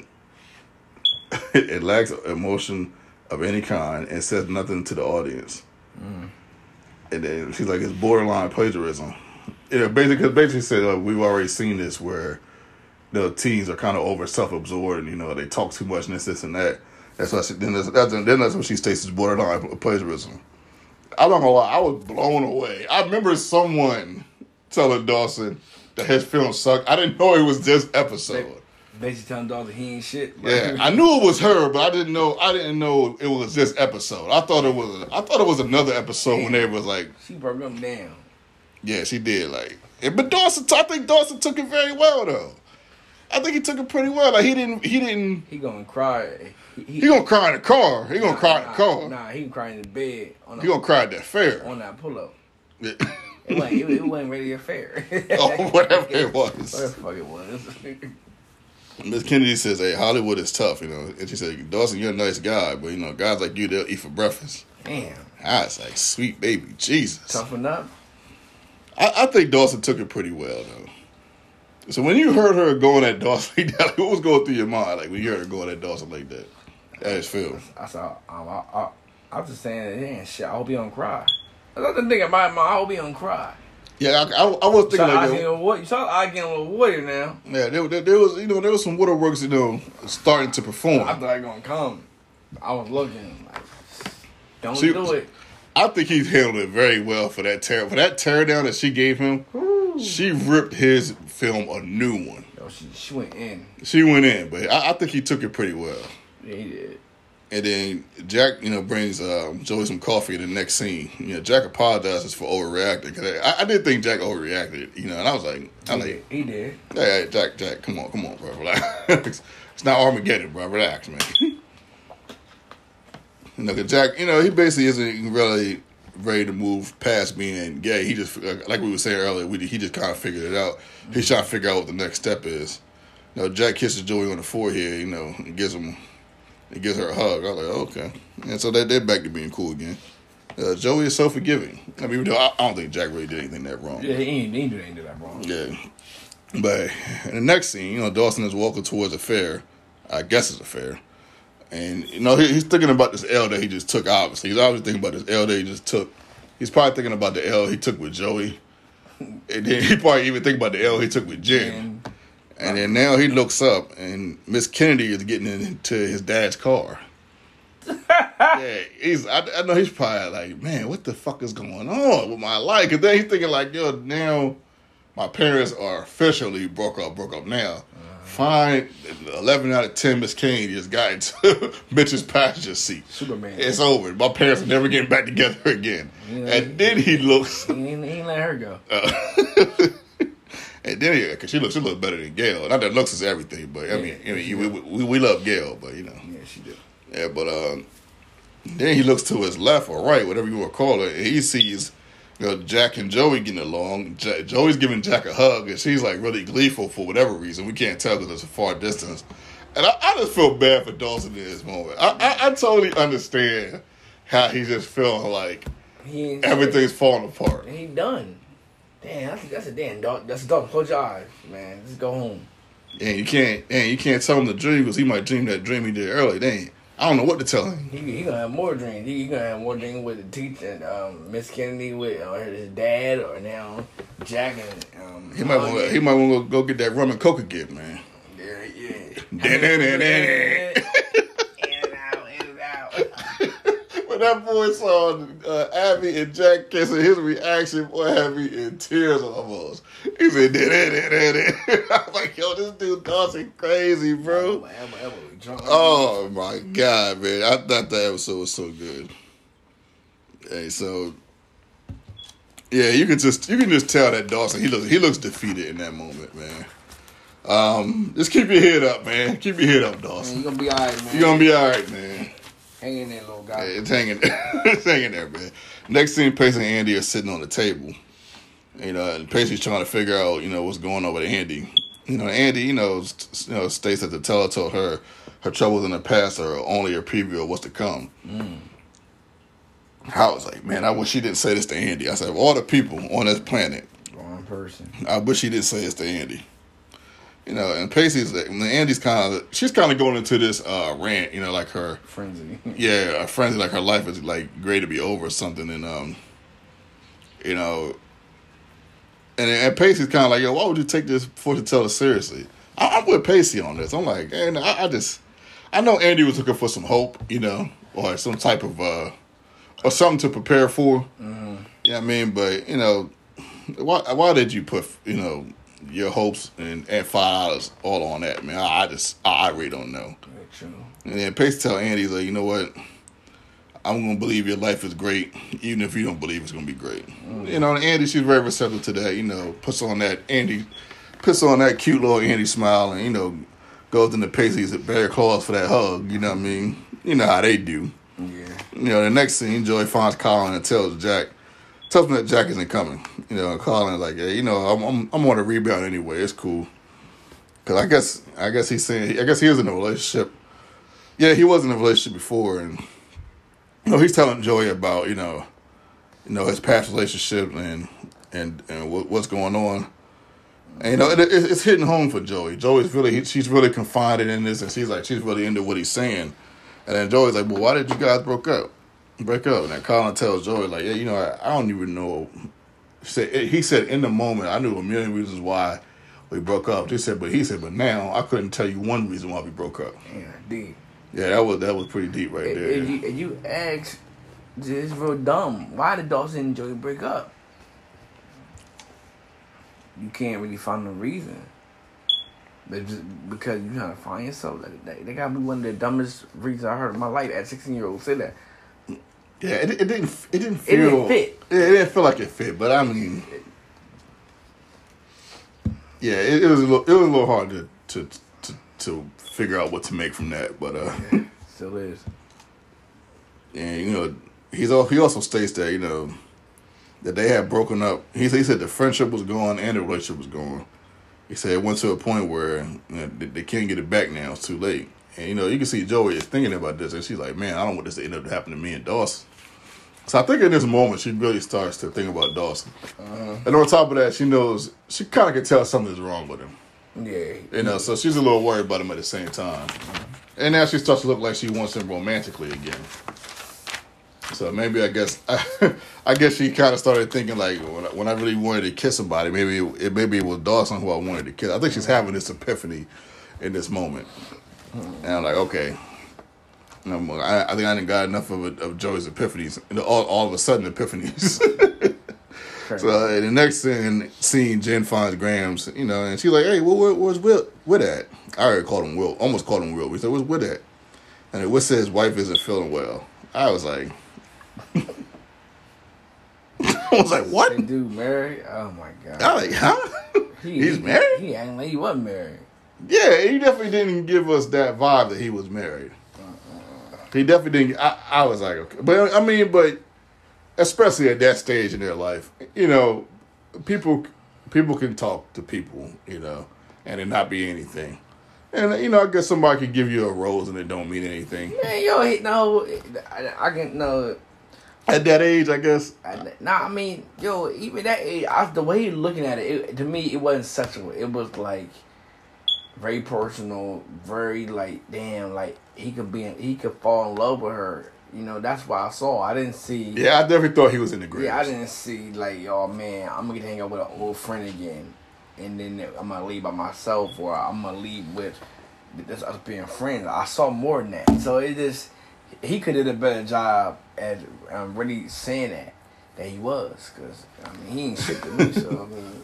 it, lacks emotion of any kind and says nothing to the audience. Mm. And then she's like, it's borderline plagiarism. It basically basically said uh, we've already seen this where the teens are kind of over self absorbed and you know they talk too much and this this and that. That's why she, then that's, that's then that's what she states is borderline plagiarism. I'm not gonna lie, I was blown away. I remember someone telling Dawson that his film sucked. I didn't know it was this episode. Basically telling Dawson he ain't shit. Yeah, I knew it was her, but I didn't know. I didn't know it was this episode. I thought it was. I thought it was another episode when they was like. She broke them down. Yeah, she did. Like, but Dawson, I think Dawson took it very well though. I think he took it pretty well. Like he didn't. He didn't. He gonna cry. He, he, he gonna cry in the car. He gonna nah, cry in the car. Nah, he can cry in the bed. On he gonna cry at that fair. On that pull up. Yeah. It wasn't, it, it wasn't really a fair. oh, whatever it was. Whatever the fuck it was. Miss Kennedy says, "Hey, Hollywood is tough, you know." And she said, "Dawson, you're a nice guy, but you know, guys like you, they'll eat for breakfast." Damn. I was like, "Sweet baby, Jesus." Toughen up. I, I think Dawson took it pretty well, though. So when you heard her going at Dawson like that, like, what was going through your mind, like when you heard her going at Dawson like that? That is Phil. I saw. Um, I, I, I was just saying, damn shit. I hope you don't cry. That's the thing about my. I hope he don't cry. Yeah, I, I, I was thinking like, with what? You start arguing with Warrior now. yeah, there, there, there was you know there was some waterworks you know starting to perform. I thought I gonna come. I was looking like, don't do it. I think he's handled it very well for that tear for that tear down that she gave him. She ripped his film a new one. Yo, she she went in. She went in, but I, I think he took it pretty well. Yeah, he did. And then Jack, you know, brings um, Joey some coffee in the next scene. You know, Jack apologizes for overreacting. Cause I, I did think Jack overreacted, you know, and I was like, I He like, did. He did. hey, hey, Jack, Jack, come on, come on, bro, relax. it's not Armageddon, bro, relax, man. you know, 'cause Jack, you know, he basically isn't really ready to move past being gay. He just, like we were saying earlier, we, he just kind of figured it out. He's trying to figure out what the next step is. You know, Jack kisses Joey on the forehead, you know, and gives him, he gives her a hug. I was like, okay. And so they, they're back to being cool again. Uh, Joey is so forgiving. I mean, I, I don't think Jack really did anything that wrong. Yeah, he ain't, he ain't do anything that wrong. Yeah. But in the next scene, you know, Dawson is walking towards a fair. I guess it's a fair. And, you know, he, he's thinking about this L that he just took, obviously. He's obviously thinking about this L that he just took. He's probably thinking about the L he took with Joey. And then he probably even think about the L he took with Jim. And then now he looks up and Miss Kennedy is getting into his dad's car. yeah, he's. I, I know he's probably like, man, what the fuck is going on with my life? And then he's thinking like, yo, now my parents are officially broke up, broke up now. Fine, eleven out of ten, Miss Kennedy just got into Mitch's passenger seat. Superman. It's over. My parents are never getting back together again. And then he looks. he ain't, he let her go. Uh, and then yeah, cause she looks she looks better than Gail. Not that looks is everything, but I mean, I mean, you- we, we we love Gail, but you know, Yeah, she did. yeah. But um, then he looks to his left or right, whatever you want to call it, and he sees you know Jack and Joey getting along. Joey's giving Jack a hug, and she's like really gleeful for whatever reason. We can't tell because it's a far distance. And I, I just feel bad for Dawson in this moment. I, I, I totally understand how he's just feeling like He everything's falling apart. He done. Damn, that's, that's a damn dog. That's a dog. Close your eyes, man. Just go home. And you can't and you can't tell him to dream because he might dream that dream he did earlier. Dang, I don't know what to tell him. He, he gonna have more dreams. He, he gonna have more dreams with the teacher, um, Miss Kennedy, with or his dad, or now Jack and um. He might want he might want to go get that rum and coke again, man. Yeah, yeah. Da-da-da-da-da. In and out, in and out. When that boy saw uh, Abby and Jack kissing, his reaction boy had me in tears almost. He said, "Da-da-da-da-da." I'm like, yo, this dude Dawson crazy, bro. Oh my god, man! I thought that episode was so good. Hey, so yeah, you can just you can just tell that Dawson he looks he looks defeated in that moment, man. Um, just keep your head up, man. Keep your head up, Man, Dawson. you gonna be alright, man. You're gonna be all right, man. Hang in there, little guy. It's hanging, it's hanging there, man. Next thing, Pacey and Andie are sitting on the table. You know, and Pacey's trying to figure out, you know, what's going on with Andie. You know, Andie, you know, you know, states that the teller told her her troubles in the past are only a preview of what's to come. Mm. I was like, man, I wish she didn't say this to Andie. I said, of all the people on this planet, Wrong person. I wish she didn't say this to Andie. You know, and Pacey's like, and Andie's kind of, she's kind of going into this uh, rant, you know, like her, Frenzy. yeah, a frenzy like her life is like great to be over or something, and um, you know, and and Pacey's kind of like, yo, why would you take this fortune teller seriously? I, I'm with Pacey on this. I'm like, and I, I just, I know Andie was looking for some hope, you know, or some type of uh, or something to prepare for. Mm-hmm. Yeah, I mean, but you know, why why did you put you know your hopes and and five dollars all on that, man? I, just I, I really don't know. Very true. And then Pace tell Andie, he's like, you know what? I'm gonna believe your life is great, even if you don't believe it's gonna be great. Mm. You know, and Andie, she's very receptive to that. You know, puts on that Andie, puts on that cute little Andie smile, and you know, goes into Pacey's at bare claws for that hug. You know what I mean? You know how they do. Yeah. You know, the next scene, Joey finds Colin and tells Jack, him that Jack isn't coming. You know, Colin's like, yeah, you know, I'm I'm I'm on a rebound anyway. It's cool. Cause I guess I guess he's saying I guess he is in a relationship. Yeah, he was in a relationship before, and you know he's telling Joey about you know, you know his past relationship and and and what, what's going on. And you know it, it, it's hitting home for Joey. Joey's really she's really confided in this, and she's like she's really into what he's saying. And then Joey's like, "Well, why did you guys broke up? Break up?" And Colin tells Joey like, "Yeah, you know, I, I don't even know said eh, he said in the moment I knew a million reasons why we broke up. He said, but he said, but now I couldn't tell you one reason why we broke up. Yeah, deep. Yeah, that was that was pretty deep right there. if you, if you ask, it's real dumb. Why did Dawson and Joey break up? You can't really find a reason. But just because you're trying to find yourself, that they, they gotta be one of the dumbest reasons I heard in my life. At 16 year old, say that. Yeah, it, it didn't it didn't It feel didn't fit. Yeah, it didn't feel like it fit, but I mean, yeah, it, it was a little it was a little hard to to to, to figure out what to make from that, but uh. Still is. And you know, he's al- he also states that you know that they had broken up. He said, he said the friendship was gone and the relationship was gone. He said it went to a point where you know, they, they can't get it back now. It's too late. And you know, you can see Joey is thinking about this, and she's like, "Man, I don't want this to end up happening to me and Dawson." So I think in this moment, she really starts to think about Dawson. Uh-huh. And on top of that, she knows she kind of can tell something's wrong with him. Yeah. You know, so she's a little worried about him at the same time. Uh-huh. And now she starts to look like she wants him romantically again. So maybe I guess I guess she kind of started thinking like when I, when I really wanted to kiss somebody, maybe it, maybe it was Dawson who I wanted to kiss. I think she's having this epiphany in this moment, and I'm like, okay. I'm- I, I think I didn't got enough of, it, of Joey's epiphanies, and all, all of a sudden epiphanies. So uh, the next scene, scene, Jen finds Grams, you know, and she's like, "Hey, well, where, where's Will? Wit at?" I already called him Will, almost called him Will. We said, "Where's Wit at?" And Wit said his wife isn't feeling well. I was like, I was like, "What?" Do marry. Oh my god. I was like, "Huh?" He, He's he- married? He like he wasn't married. Yeah, he definitely didn't give us that vibe that he was married. He definitely didn't. I, I was like, okay, but I mean, but especially at that stage in their life, you know, people people can talk to people, you know, and it not be anything. And you know, I guess somebody could give you a rose and it don't mean anything. Man, yo, no, I, I can no. At that age, I guess. I, nah, I mean, yo, even that age, I, the way he looking at it, it, to me, it wasn't sexual. It was like very personal, very like, damn, like he could be, in, he could fall in love with her. You know, that's why I saw. I didn't see. Yeah, I definitely thought he was in the grave. Yeah, I didn't see like, oh man, I'm gonna get to hang out with an old friend again, and then I'm gonna leave by myself, or I'm gonna leave with this us being friends. I saw more than that, so it just he could have did a better job at um, really saying that that he was, because I mean he ain't shit to me, so I mean,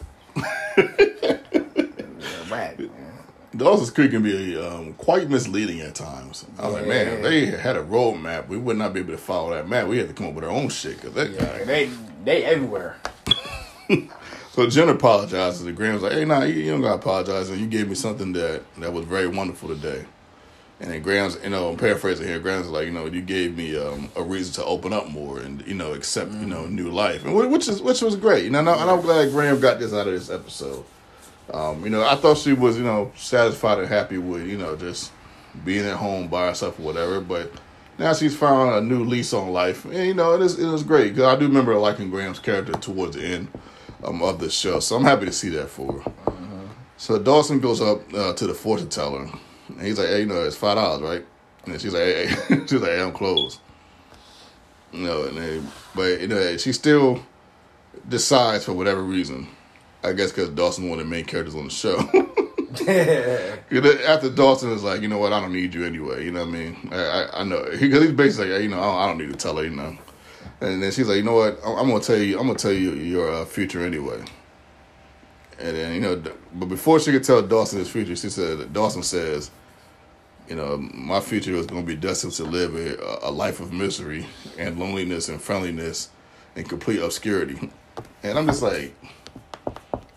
man. Dawson's Creek can be um, quite misleading at times. I was like, man, if they had a roadmap, we would not be able to follow that map. We had to come up with our own shit. Cause that, Yeah, they they everywhere. So Jen apologizes. And Grams like, hey, nah, you, you don't gotta apologize. And you gave me something that that was very wonderful today. And then Grams, you know, I'm paraphrasing here. Grams like, you know, you gave me um, a reason to open up more and you know accept you know new life, and which is which was great. You know, and I- and I'm glad Graham got this out of this episode. Um, you know, I thought she was you know satisfied and happy with you know just being at home by herself or whatever, but. Now she's found a new lease on life, and you know it is it was great because I do remember liking Grams' character towards the end um, of the show. So I'm happy to see that for her. So Dawson goes up uh, to the fortune teller, and he's like, "Hey, you know, it's five dollars, right?" And she's like, "Hey, hey. she's like, hey, I'm closed." You know, and they, but you know, she still decides for whatever reason. I guess because Dawson one of the main characters on the show. After Dawson is like, you know what, I don't need you anyway. You know what I mean? I I, I know because he's basically like, you know, I don't, I don't need to tell her, you know. And then she's like, you know what, I'm, I'm gonna tell you, I'm gonna tell you your uh, future anyway. And then you know, but before she could tell Dawson his future, she said, Dawson says, you know, my future is gonna be destined to live a, a life of misery and loneliness and friendliness and complete obscurity. And I'm just like.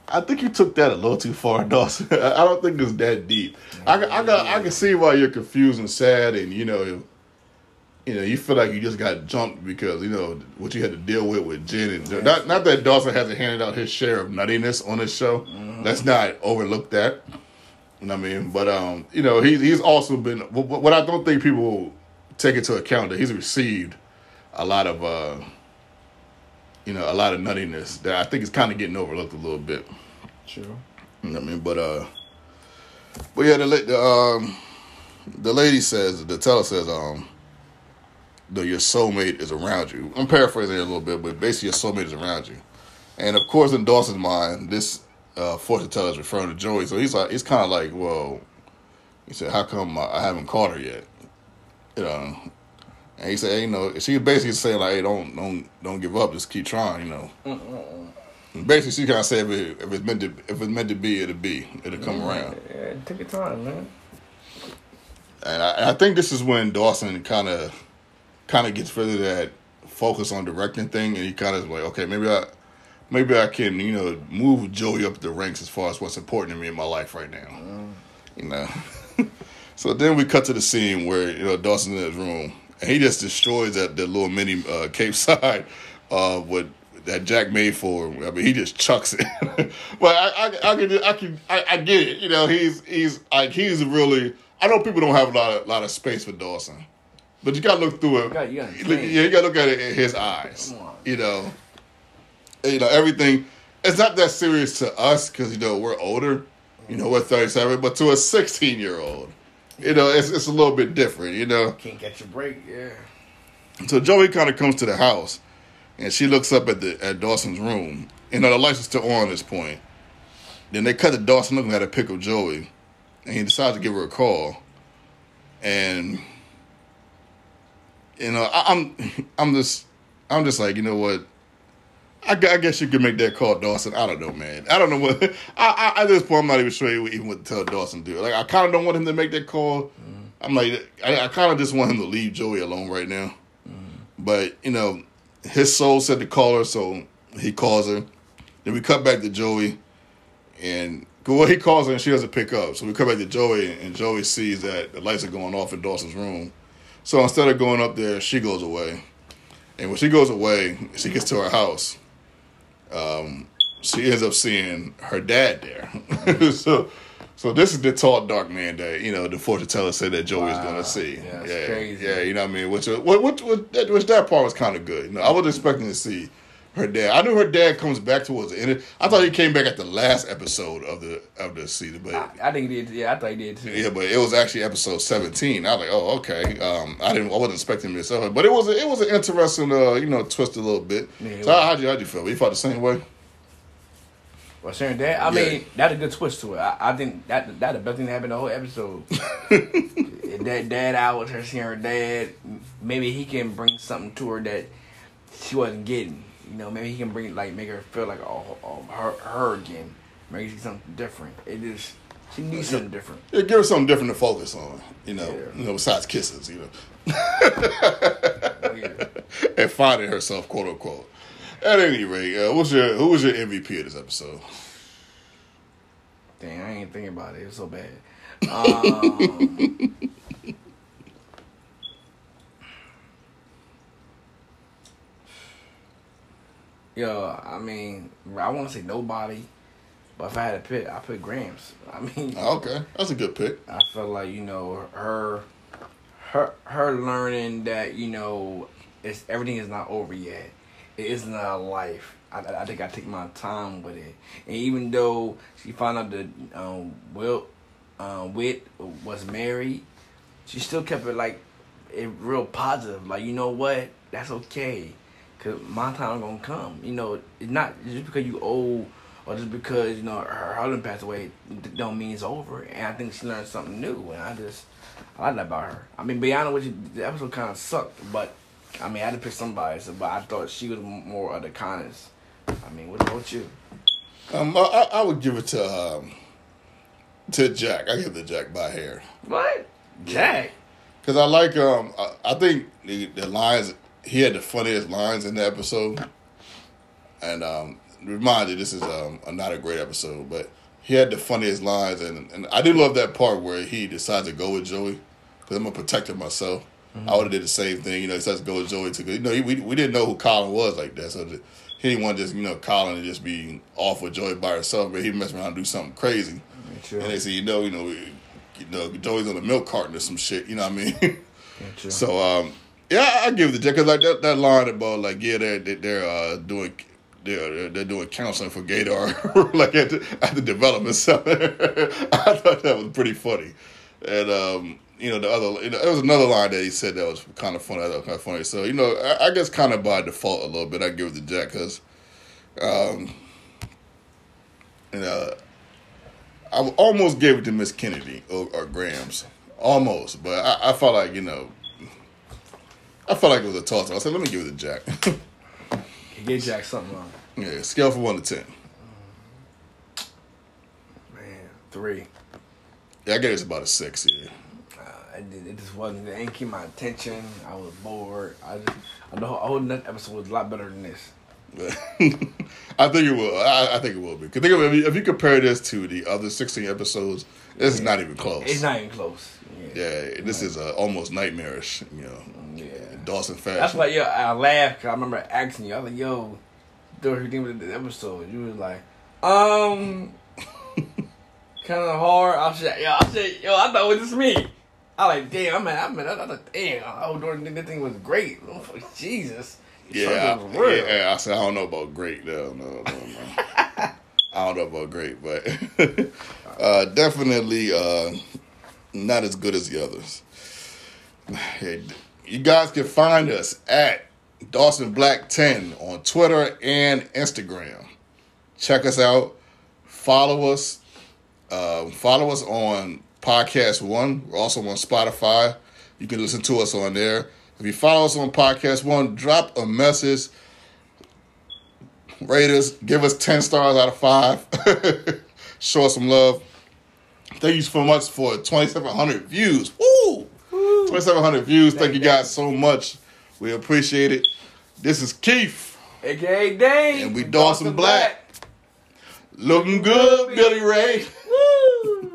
I think you took that a little too far, Dawson. I don't think it's that deep. I, I got, I can see why you're confused and sad, and you know, you know, you feel like you just got jumped because you know what you had to deal with with Jen and not, not that Dawson hasn't handed out his share of nuttiness on this show. Let's not overlook that. You know what I mean? But um, you know, he's he's also been what, what I don't think people take into account that he's received a lot of uh, you know, a lot of nuttiness that I think is kind of getting overlooked a little bit. True. You know what I mean? But uh, but yeah, the the um, the lady says the teller says um, that your soulmate is around you. I'm paraphrasing it a little bit, but basically your soulmate is around you. And of course, in Dawson's mind, this uh, fortune teller is referring to Joey. So he's like, he's kind of like, well, he said, how come I haven't caught her yet? You know. And he said, hey, you know, she basically saying like, hey, don't don't don't give up, just keep trying, you know. And basically, she kind of said, if, it, if it's meant to if it's meant to be, it'll be, it'll come around. Yeah, take your time, man. And I, and I think this is when Dawson kind of kind of gets rid of that focus on directing thing, and he kind of was like, okay, maybe I maybe I can you know move Joey up the ranks as far as what's important to me in my life right now, you know. so then we cut to the scene where you know Dawson's in his room, and he just destroys that that little mini uh, Capeside uh, with that Jack made for him. I mean, he just chucks it. but I, I, I can, I can, I, I get it. You know, he's he's like he's really. I know people don't have a lot of lot of space for Dawson, but you gotta look through it. You gotta- you gotta yeah, you gotta look at it in his eyes. Come on. You know, you know everything. It's not that serious to us because you know we're older. You know, we're thirty seven, but to a sixteen year old, you know, it's it's a little bit different. You know. Can't catch a break. Yeah. So Joey kind of comes to the house, and she looks up at the at Dawson's room. You know the lights are still on at this point. Then they cut to Dawson looking at a pic of Joey, and he decides to give her a call. And you know I, I'm I'm just I'm just like you know what. I, I guess you could make that call, Dawson. I don't know, man. I don't know what. I, I at this point, I'm not even sure even what to tell Dawson to do. Like, I kind of don't want him to make that call. I'm like, I, I kind of just want him to leave Joey alone right now. But you know, his soul said to call her, so he calls her. Then we cut back to Joey, and well, he calls her and she doesn't pick up. So we cut back to Joey, and Joey sees that the lights are going off in Dawson's room. So instead of going up there, she goes away. And when she goes away, she gets to her house. Um, she ends up seeing her dad there. so, so this is the tall dark man that you know the fortune teller said that Joey Wow. going to see. Yeah, yeah, yeah, you know what I mean. Which, what, that, which that part was kind of good. You know, I was expecting to see her dad. I knew her dad comes back towards the end. I thought he came back at the last episode of the of the season, but I, I think he did. Yeah, I thought he did too. yeah, but it was actually episode seventeen. I was like, oh, okay. Um, I didn't, I wasn't expecting this, but it was, a, it was an interesting, uh, you know, twist a little bit. Yeah, so how, how'd you, how'd you feel? You felt the same way? Well, sharing that, I Yeah. mean, that's a good twist to it. I, I think that that the best thing that happened the whole episode. that dad out with her seeing her dad. Maybe he can bring something to her that she wasn't getting. You know, maybe he can bring like make her feel like oh, oh her her again. Maybe see something different. It is she needs something different. Yeah, give her something different to focus on. You know, Yeah. you know, besides kisses. You know, Weird. and finding herself, quote unquote. At any rate, uh, what's your who was your MVP of this episode? Dang, I ain't thinking about it. It was so bad. Um, yo, I mean, I want to say nobody, but if I had to pick, I put Grams. I mean, okay, that's a good pick. I felt like you know her, her, her learning that you know it's everything is not over yet. It isn't a life. I, I think I take my time with it, and even though she found out that um, Will, um, Wit was married, she still kept it like it real positive. Like you know what, that's okay, cause my time gonna come. You know, it's not just because you old or just because you know her husband passed away don't mean it's over. And I think she learned something new, and I just I like that about her. I mean, be honest with you, the episode kind of sucked, but I mean, I had to pick somebody. So, but I thought she was more of the kindness. I mean, what about you? Um, I, I would give it to um, to Jack. I give the Jack by hair. What? Jack. Because I like, um, I, I think the, the lines, he had the funniest lines in the episode. And um, remind you, this is um, a, not a great episode, but he had the funniest lines. And, and I do love that part where he decides to go with Joey because I'm a protector myself. I would have did the same thing. You know, he decides to go with Joey. To, you know, he, we, we didn't know who Colin was like that. So he didn't want just, you know, Colin to just be off with Joey by herself, but he mess around and do something crazy. True. And they say, you know, you know, you know, Joey's on a milk carton or some shit. You know what I mean? True. so, um, yeah, I, give the Jack because like that, that line about like, yeah, they're they're, uh, doing. They're, they're doing counseling for gaydar, like at the, at the development center. I thought that was pretty funny, and um, you know the other, you know, there was another line that he said that was kind of funny. That was kind of funny. So you know, I, I guess kind of by default a little bit, I give it to Jack because Um, and uh, I almost gave it to Miss Kennedy or, or Grams, almost, but I, I felt like you know, I felt like it was a toss. I said, let me give it to Jack. He gave Jack something on. yeah, scale from one to ten. Man, three. Yeah, I gave it about a six. Yeah. Uh, it, it just wasn't. It ain't keep my attention. I was bored. I just. I know. I whole next episode was a lot better than this. I think it will. I, I think it will be. 'Cause Think of it, if you, if you compare this to the other sixteen episodes, this is not even close. It's not even close. Yeah. Yeah, this is uh, almost nightmarish. You know, Yeah. Dawson fashion. That's why, yo, I laughed 'cause I remember asking you. I was like, yo, do you think of the episode? You was like, um, kind of hard. I said, yo, I said, yo, I thought it was just me. I like, damn, I'm at, I'm at, I thought, damn, was doing this thing was great. Oh, Jesus. Yeah, I, yeah. I said I don't know about great. No, no, no, no. I don't know about great, but uh, definitely uh, not as good as the others. you guys can find us at Dawson Black Ten on Twitter and Instagram. Check us out. Follow us. Uh, follow us on Podcast One. We're also on Spotify. You can listen to us on there. If you follow us on Podcast One, drop a message. Rate us. Give us 10 stars out of 5. Show us some love. Thank you so much for 2,700 views. Woo! 2,700 views. Thank you guys so much. We appreciate it. This is Keith. AKA Dane. And we Dawson Black. Looking good, Billy Ray. Woo!